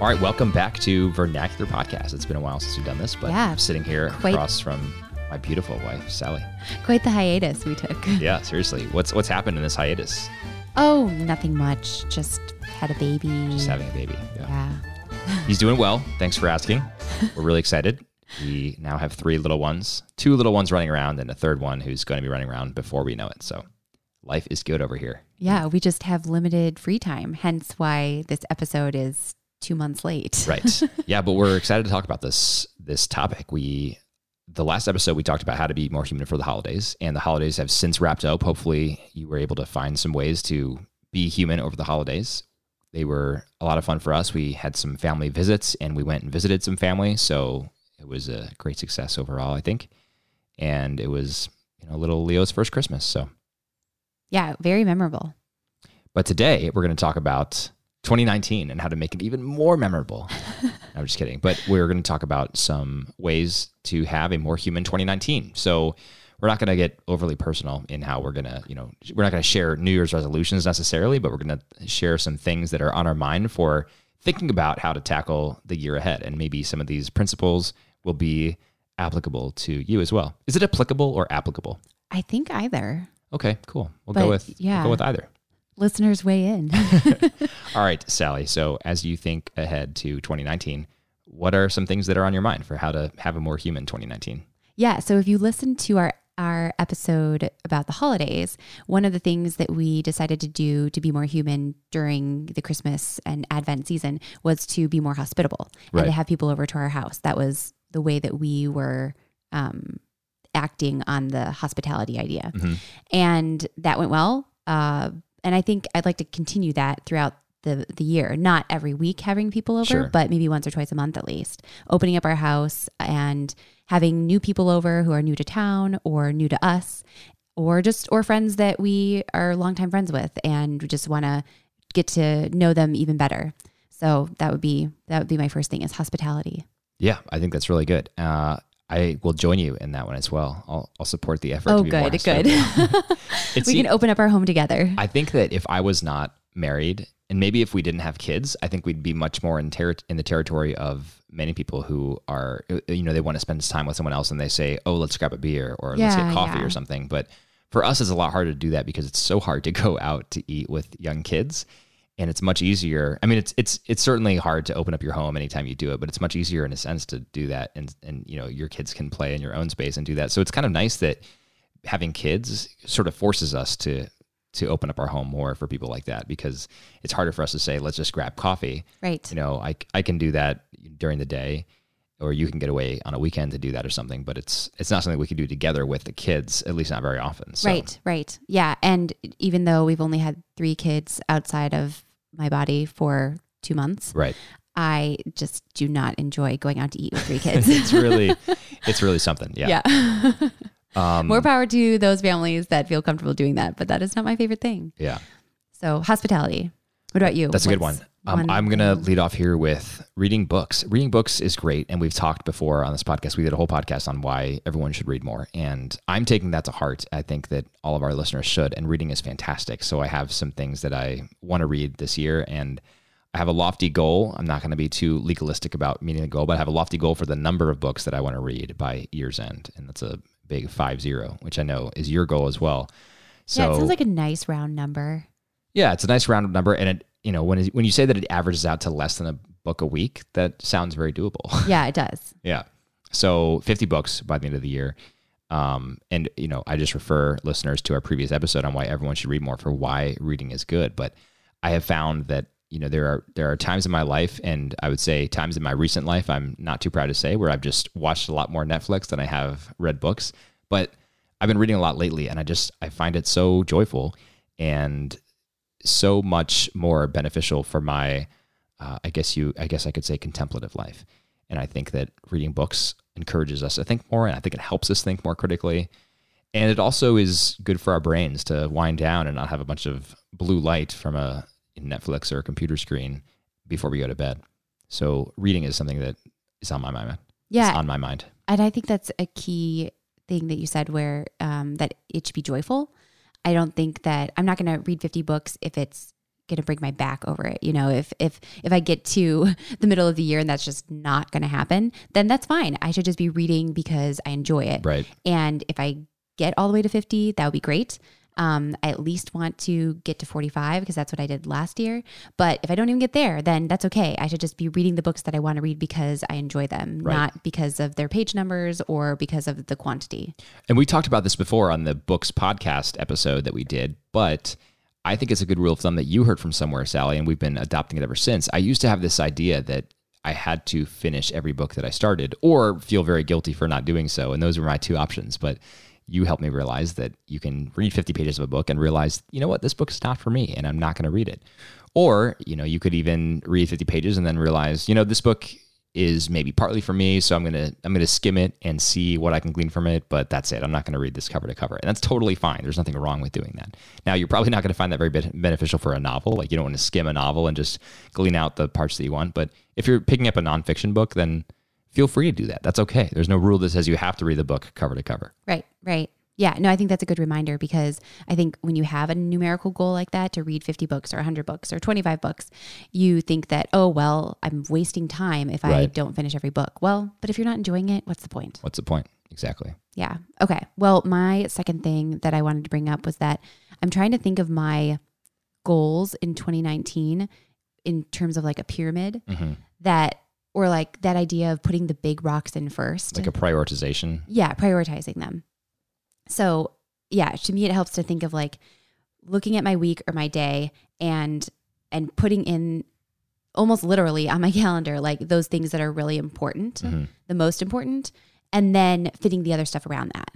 All right, welcome back to Vernacular Podcast. It's been a while since we've done this, but Yeah, I'm sitting here quite- across from my beautiful wife, Sally. Quite the hiatus we took. Yeah, seriously, what's what's happened in this hiatus? Oh, nothing much. Just had a baby. Just having a baby. Yeah. yeah. He's doing well. Thanks for asking. We're really excited. We now have three little ones, two little ones running around, and a third one who's going to be running around before we know it. So life is good over here. Yeah, we just have limited free time. Hence why this episode is two months late. Right. yeah, but we're excited to talk about this this topic. We the last episode we talked about how to be more human for the holidays, and the holidays have since wrapped up. Hopefully, you were able to find some ways to be human over the holidays. They were a lot of fun for us. We had some family visits, and we went and visited some family, so it was a great success overall, I think. And it was you know little Leo's first Christmas, so. Yeah, very memorable. But today we're going to talk about 2019 and how to make it even more memorable. I'm just kidding. But we're going to talk about some ways to have a more human 2019. So we're not going to get overly personal in how we're going to, you know, we're not going to share New Year's resolutions necessarily, but we're going to share some things that are on our mind for thinking about how to tackle the year ahead. And maybe some of these principles will be applicable to you as well. Is it applicable or applicable? I think either. Okay, cool. We'll But, go with yeah. we'll go with either. Listeners weigh in. All right, Sally. So, as you think ahead to 2019, what are some things that are on your mind for how to have a more human 2019? Yeah. So if you listen to our our episode about the holidays, one of the things that we decided to do to be more human during the Christmas and Advent season was to be more hospitable Right. and to have people over to our house. That was the way that we were um, acting on the hospitality idea, Mhm. and that went well. Uh, and I think I'd like to continue that throughout the the year. Not every week having people over, Sure. but maybe once or twice a month at least. Opening up our house and having new people over who are new to town or new to us, or just or friends that we are longtime friends with, and we just want to get to know them even better. So that would be that would be my first thing is hospitality. Yeah, I think that's really good. Uh, I will join you in that one as well. I'll, I'll support the effort. Oh, to be more good, good. we can open up our home together. I think that if I was not married, and maybe if we didn't have kids, I think we'd be much more in, ter- in the territory of many people who are, uh, you know, they want to spend time with someone else and they say, oh, let's grab a beer or let's get coffee yeah. or something. But for us, it's a lot harder to do that because it's so hard to go out to eat with young kids. And it's much easier. I mean, it's it's it's certainly hard to open up your home anytime you do it, but it's much easier in a sense to do that, and and you know your kids can play in your own space and do that. So it's kind of nice that having kids sort of forces us to to open up our home more for people like that because it's harder for us to say let's just grab coffee Right. you know i, I can do that during the day or you can get away on a weekend to do that or something but it's it's not something we can do together with the kids at least not very often so Right, right. Yeah. And even though we've only had three kids outside of my body for two months, right I just do not enjoy going out to eat with three kids. it's really it's really something yeah, yeah. Um, More power to those families that feel comfortable doing that, but that is not my favorite thing. yeah So, hospitality. What about you? That's a good one. Um, I'm going to lead off here with reading books. Reading books is great. And we've talked before on this podcast. We did a whole podcast on why everyone should read more. And I'm taking that to heart. I think that all of our listeners should. And reading is fantastic. So I have some things that I want to read this year. And I have a lofty goal. I'm not going to be too legalistic about meeting the goal, but I have a lofty goal for the number of books that I want to read by year's end. And that's a big five zero, which I know is your goal as well. So yeah, it sounds like a nice round number. yeah, it's a nice round number, and it you know when when you say that it averages out to less than a book a week, that sounds very doable. Yeah, it does. yeah, so fifty books by the end of the year, um, and you know I just refer listeners to our previous episode on why everyone should read more for why reading is good. But I have found that you know there are there are times in my life, and I would say times in my recent life, I'm not too proud to say, where I've just watched a lot more Netflix than I have read books, but I've been reading a lot lately, and I just I find it so joyful and so much more beneficial for my uh, I guess you I guess I could say contemplative life. And I think that reading books encourages us to think more and I think it helps us think more critically. And it also is good for our brains to wind down and not have a bunch of blue light from a Netflix or a computer screen before we go to bed. So reading is something that is on my mind. It's Yeah. on my mind. And I think that's a key thing that you said where um, that it should be joyful. I don't think that I'm not going to read 50 books if it's going to break my back over it. You know, if if if I get to the middle of the year and that's just not going to happen, then that's fine. I should just be reading because I enjoy it. Right. And if I get all the way to 50, that would be great. Um, I at least want to get to 45 because that's what I did last year. But if I don't even get there, then that's okay. I should just be reading the books that I want to read because I enjoy them, Right. not because of their page numbers or because of the quantity. And we talked about this before on the books podcast episode that we did, but I think it's a good rule of thumb that you heard from somewhere, Sally, and we've been adopting it ever since. I used to have this idea that I had to finish every book that I started or feel very guilty for not doing so. And those were my two options. But you helped me realize that you can read 50 pages of a book and realize, you know what, this book's not for me and I'm not going to read it. Or, you know, you could even read 50 pages and then realize, you know, this book is maybe partly for me, so I'm gonna I'm gonna skim it and see what I can glean from it. But that's it. I'm not gonna read this cover to cover, and that's totally fine. There's nothing wrong with doing that. Now, you're probably not gonna find that very beneficial for a novel. Like you don't want to skim a novel and just glean out the parts that you want. But if you're picking up a nonfiction book, then feel free to do that. That's okay. There's no rule that says you have to read the book cover to cover. Right, right. Yeah, no, I think that's a good reminder because I think when you have a numerical goal like that to read 50 books or 100 books or 25 books, you think that, oh, well, I'm wasting time if I don't finish every book. Well, but if you're not enjoying it, what's the point? What's the point? Exactly. Yeah. Okay. Well, my second thing that I wanted to bring up was that I'm trying to think of my goals in 2019 in terms of like a pyramid hmm that, or like that idea of putting the big rocks in first. Like a prioritization. yeah, prioritizing them. So, yeah, to me, it helps to think of like looking at my week or my day and and putting in almost literally on my calendar like those things that are really important Mhm. the most important and then fitting the other stuff around that.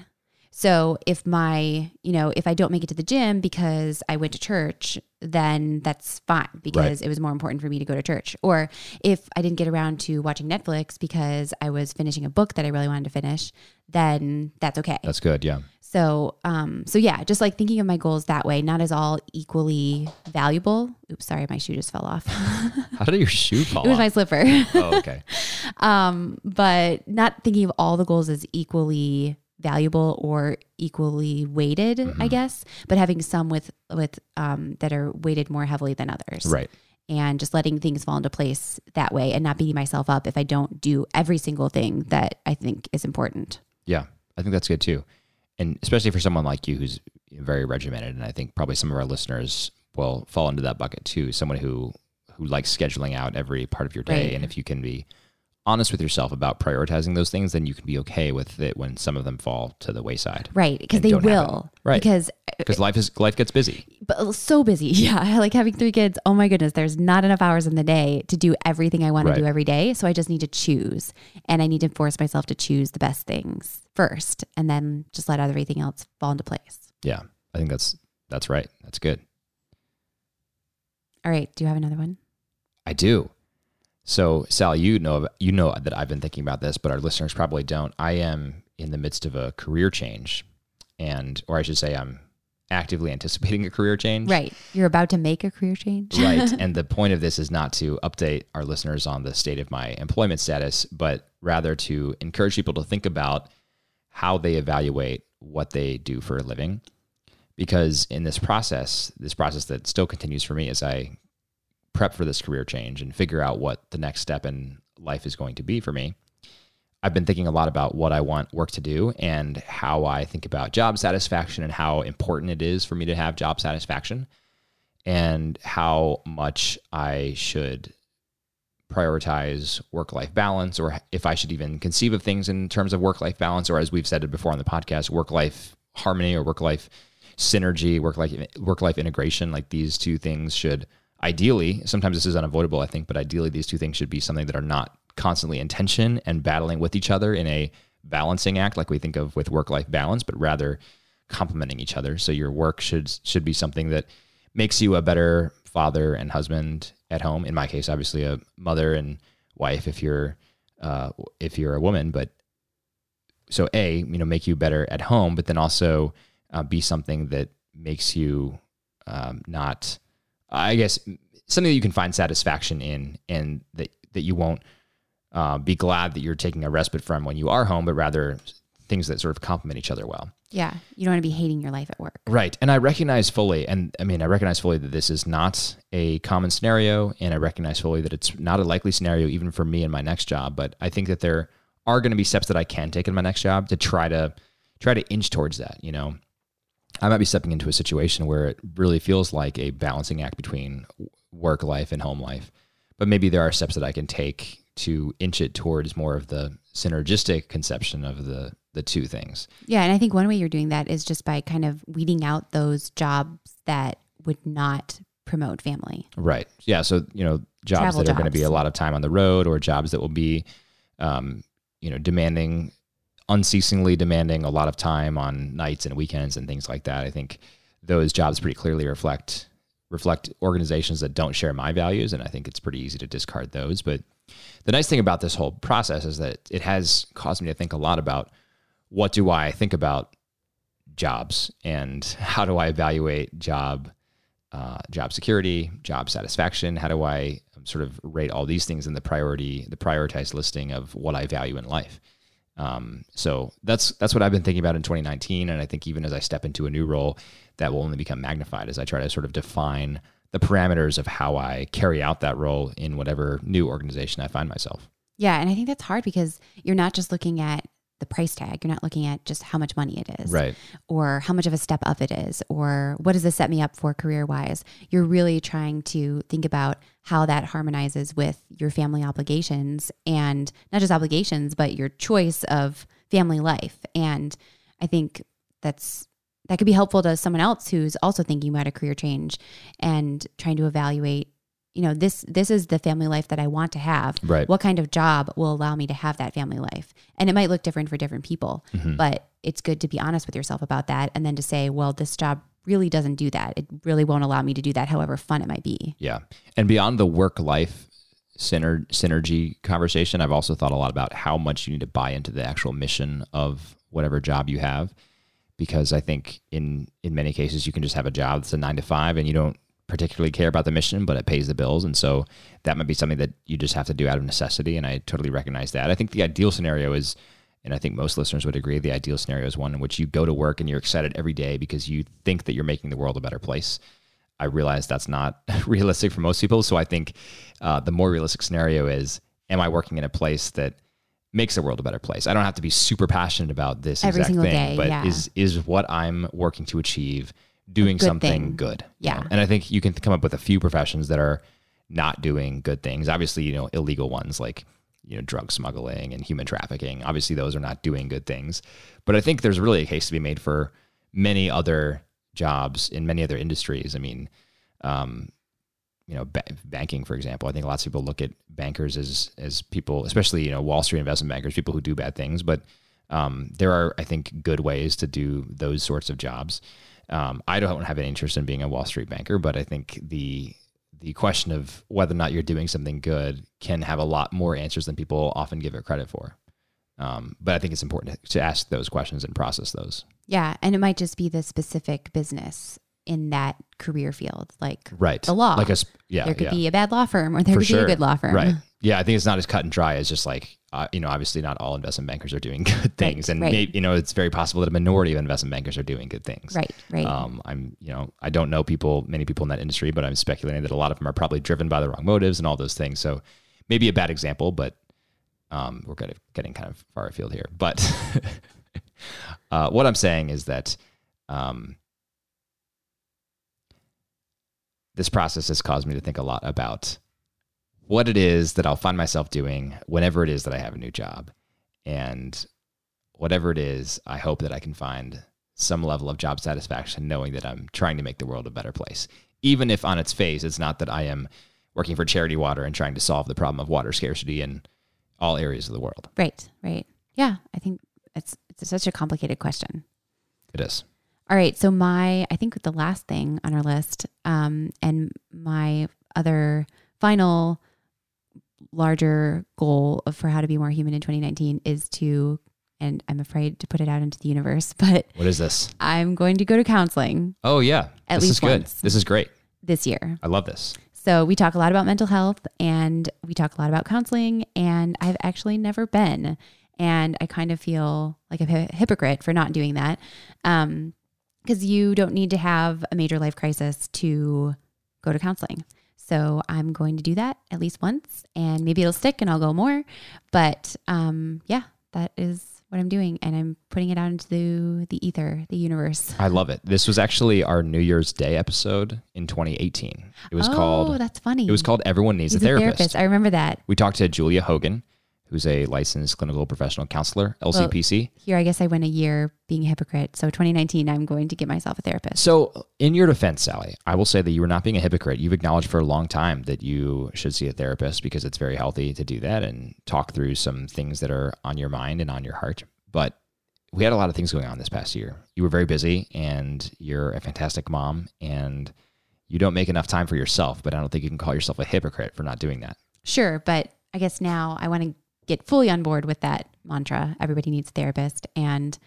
So if my, you know, if I don't make it to the gym because I went to church, then that's fine because it was more important for me to go to church. Or if I didn't get around to watching Netflix because I was finishing a book that I really wanted to finish, then that's okay. That's good. Yeah. So, um, so yeah, just like thinking of my goals that way, not as all equally valuable. Oops, sorry, my shoe just fell off. How did your shoe fall off? it was off? my slipper. oh, okay. um, but not thinking of all the goals as equally valuable or equally weighted, I guess, but having some with with um, that are weighted more heavily than others, Right. and just letting things fall into place that way, and not beating myself up if I don't do every single thing that I think is important. Yeah, I think that's good too. And especially for someone like you who's very regimented, and I think probably some of our listeners will fall into that bucket too. Someone who who likes scheduling out every part of your day, Right. and if you can be honest with yourself about prioritizing those things, then you can be okay with it when some of them fall to the wayside. Right, because they will. Right. Because Because life is life gets busy. but uh, so busy. Yeah. Like having three kids. Oh my goodness. There's not enough hours in the day to do everything I want Right. to do every day. So I just need to choose and I need to force myself to choose the best things first and then just let everything else fall into place. Yeah, I think that's that's right. That's good. All right. Do you have another one? I do. So, Sal, you know you know that I've been thinking about this, but our listeners probably don't. I am in the midst of a career change, and or I should say, I'm actively anticipating a career change. Right. You're about to make a career change. right. And the point of this is not to update our listeners on the state of my employment status, but rather to encourage people to think about how they evaluate what they do for a living. Because in this process, this process that still continues for me as I prep for this career change and figure out what the next step in life is going to be for me, I've been thinking a lot about what I want work to do and how I think about job satisfaction and how important it is for me to have job satisfaction and how much I should prioritize work life balance, or if I should even conceive of things in terms of work life balance, or as we've said it before on the podcast, work life harmony or work life synergy, work life work life integration. Like these two things should ideally, sometimes this is unavoidable, I think, but ideally these two things should be something that are not constantly in tension and battling with each other in a balancing act, like we think of with work life balance, but rather complementing each other. So your work should should be something that makes you a better father and husband at home. In my case, obviously a mother and wife if you're uh, if you're a woman. But so a you know make you better at home, but then also uh, be something that makes you um, not, I guess, something that you can find satisfaction in, and that that you won't uh, be glad that you're taking a respite from when you are home, but rather things that sort of complement each other well. Yeah. You don't want to be hating your life at work. Right. And I recognize fully, and I mean, I recognize fully that this is not a common scenario. And I recognize fully that it's not a likely scenario even for me in my next job. But I think that there are going to be steps that I can take in my next job to try to try to inch towards that. You know, I might be stepping into a situation where it really feels like a balancing act between work life and home life. But maybe there are steps that I can take to inch it towards more of the synergistic conception of the the two things. Yeah, and I think one way you're doing that is just by kind of weeding out those jobs that would not promote family. Right. Yeah. So you know, jobs Travel that are going to be a lot of time on the road, or jobs that will be, um, you know, demanding, unceasingly demanding a lot of time on nights and weekends and things like that. I think those jobs pretty clearly reflect reflect organizations that don't share my values, and I think it's pretty easy to discard those. But the nice thing about this whole process is that it has caused me to think a lot about what do I think about jobs and how do I evaluate job uh, job security, job satisfaction. How do I sort of rate all these things in the priority, the prioritized listing of what I value in life? Um, so that's that's what I've been thinking about in 2019, and I think even as I step into a new role, that will only become magnified as I try to sort of define the parameters of how I carry out that role in whatever new organization I find myself. Yeah, and I think that's hard because you're not just looking at the price tag. You're not looking at just how much money it is. Right. or how much of a step up it is, or what does this set me up for career wise. You're really trying to think about how that harmonizes with your family obligations and not just obligations, but your choice of family life. And I think that's that could be helpful to someone else who's also thinking about a career change and trying to evaluate you know this this is the family life that I want to have Right. what kind of job will allow me to have that family life and it might look different for different people Mm-hmm. but it's good to be honest with yourself about that and then to say well this job really doesn't do that it really won't allow me to do that however fun it might be Yeah. And beyond the work life syner- synergy conversation, I've also thought a lot about how much you need to buy into the actual mission of whatever job you have. Because I think in in many cases you can just have a job that's a nine to five and you don't particularly care about the mission, but it pays the bills. And so that might be something that you just have to do out of necessity. And I totally recognize that. I think the ideal scenario is and I think most listeners would agree the ideal scenario is one in which you go to work and you're excited every day because you think that you're making the world a better place. I realize that's not realistic for most people. So I think uh, the more realistic scenario is Am I working in a place that makes the world a better place? I don't have to be super passionate about this Every exact single thing, day, but yeah. is is what I'm working to achieve doing good something thing. good? you Yeah. know? And I think you can come up with a few professions that are not doing good things. Obviously, you know, illegal ones like you know drug smuggling and human trafficking. Obviously, those are not doing good things. But I think there's really a case to be made for many other jobs in many other industries. I mean, um, you know, ba- banking, for example. I think lots of people look at bankers as as people, especially you know Wall Street investment bankers, people who do bad things. But um, there are, I think, good ways to do those sorts of jobs. Um, I don't have any interest in being a Wall Street banker, but I think the the question of whether or not you're doing something good can have a lot more answers than people often give it credit for. Um, but I think it's important to ask those questions and process those. yeah and it might just be the specific business in that career field like Right. the law Like a yeah. there could yeah. be a bad law firm or there For could be a good law firm Right. Yeah, I think it's not as cut and dry as just like uh, you know, obviously not all investment bankers are doing good things, and right. may, you know, it's very possible that a minority of investment bankers are doing good things. right right Um, I'm, you know, I don't know people, many people in that industry, but I'm speculating that a lot of them are probably driven by the wrong motives and all those things. So maybe a bad example, but um, we're kind of getting kind of far afield here. But uh, what I'm saying is that um, this process has caused me to think a lot about what it is that I'll find myself doing whenever it is that I have a new job. And whatever it is, I hope that I can find some level of job satisfaction knowing that I'm trying to make the world a better place. Even if on its face, it's not that I am working for Charity Water and trying to solve the problem of water scarcity in all areas of the world. right right yeah i think it's it's such a complicated question It is. All right. So my, I think the last thing on our list, um, and my other final larger goal of for how to be more human in 2019 is to, and I'm afraid to put it out into the universe, but What is this? I'm going to go to counseling Oh, yeah. At this is good. once. This is great. this year. I love this. So we talk a lot about mental health and we talk a lot about counseling, and I've actually never been. And I kind of feel like a hy- hypocrite for not doing that. Um, because you don't need to have a major life crisis to go to counseling. So I'm going to do that at least once and maybe it'll stick and I'll go more. But um, yeah, that is what I'm doing. And I'm putting it out into the, the ether, the universe. I love it. This was actually our New Year's Day episode in 2018. It was oh, called that's funny. it was called Everyone Needs He's a Therapist. I remember that. We talked to Julia Hogan, who's a licensed clinical professional counselor, LCPC. Here, I guess I went a year being a hypocrite. So 2019, I'm going to get myself a therapist. So, in your defense, Sally, I will say that you were not being a hypocrite. You've acknowledged for a long time that you should see a therapist because it's very healthy to do that and talk through some things that are on your mind and on your heart. But we had a lot of things going on this past year. You were very busy and you're a fantastic mom and you don't make enough time for yourself, but I don't think you can call yourself a hypocrite for not doing that. Sure, but I guess now I want to get fully on board with that mantra. Everybody needs a therapist, and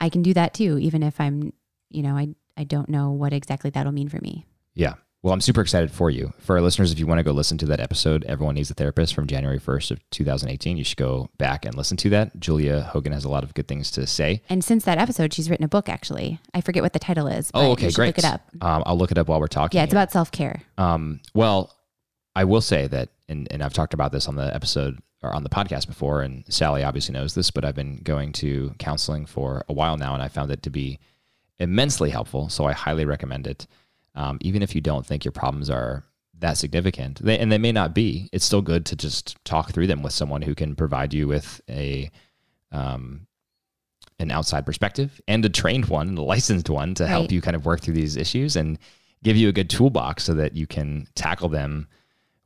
I can do that too, even if I'm, you know, I I don't know what exactly that'll mean for me. Yeah. Well, I'm super excited for you. For our listeners, if you want to go listen to that episode, Everyone Needs a Therapist from January 1st of 2018, you should go back and listen to that. Julia Hogan has a lot of good things to say. And since that episode, she's written a book. Actually, I forget what the title is. but Oh, okay, great. Look it up. Um, I'll look it up while we're talking. Yeah, it's here. about self care. Um, well, I will say that, and, and I've talked about this on the episode or on the podcast before, and Sally obviously knows this, but I've been going to counseling for a while now, and I found it to be immensely helpful. So I highly recommend it. Um, even if you don't think your problems are that significant, they, and they may not be, it's still good to just talk through them with someone who can provide you with a um, an outside perspective and a trained one, a licensed one to help you kind of work through these issues and give you a good toolbox so that you can tackle them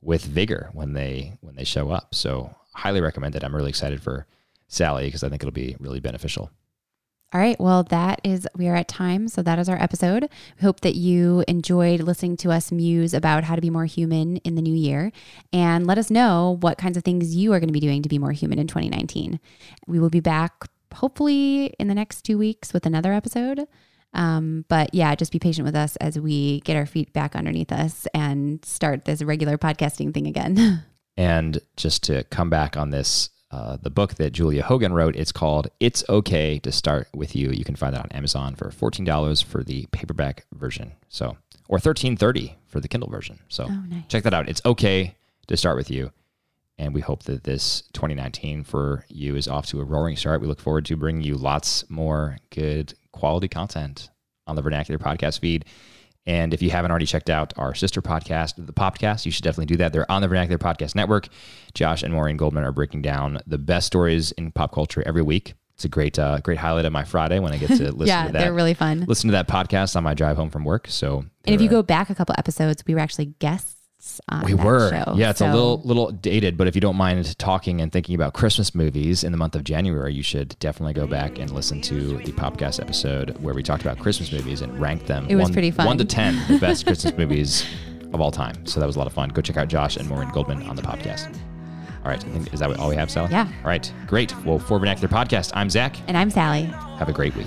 with vigor when they when they show up. So highly recommend it. I'm really excited for Sally because I think it'll be really beneficial. All right. Well, that is, we are at time. So that is our episode. We hope that you enjoyed listening to us muse about how to be more human in the new year. And let us know what kinds of things you are going to be doing to be more human in 2019. We will be back hopefully in the next two weeks with another episode. Um, but yeah, just be patient with us as we get our feet back underneath us and start this regular podcasting thing again. And just to come back on this, uh, the book that Julia Hogan wrote, it's called "It's Okay to Start with You." You can find that on Amazon for fourteen dollars for the paperback version, so or thirteen thirty for the Kindle version. So Oh, nice. check that out. It's okay to start with you, and we hope that this 2019 for you is off to a roaring start. We look forward to bringing you lots more good quality content on the Vernacular Podcast feed. And if you haven't already checked out our sister podcast, the Popcast, you should definitely do that. They're on the Vernacular Podcast Network. Josh and Maureen Goldman are breaking down the best stories in pop culture every week. It's a great, uh, great highlight of my Friday when I get to listen yeah, to that. they're really fun. listen to that podcast on my drive home from work. So, And if you go back a couple episodes, we were actually guests we were, show. yeah, it's a little, little dated, but if you don't mind talking and thinking about Christmas movies in the month of January, you should definitely go back and listen to the podcast episode where we talked about Christmas movies and ranked them. It was one, pretty fun. One to ten, the best Christmas movies of all time. So that was a lot of fun. Go check out Josh and Maureen Goldman on the podcast. All right, I think, is that all we have, Sally? Yeah. All right, great. Well, for Vernacular Podcast, I'm Zach. And I'm Sally. Have a great week.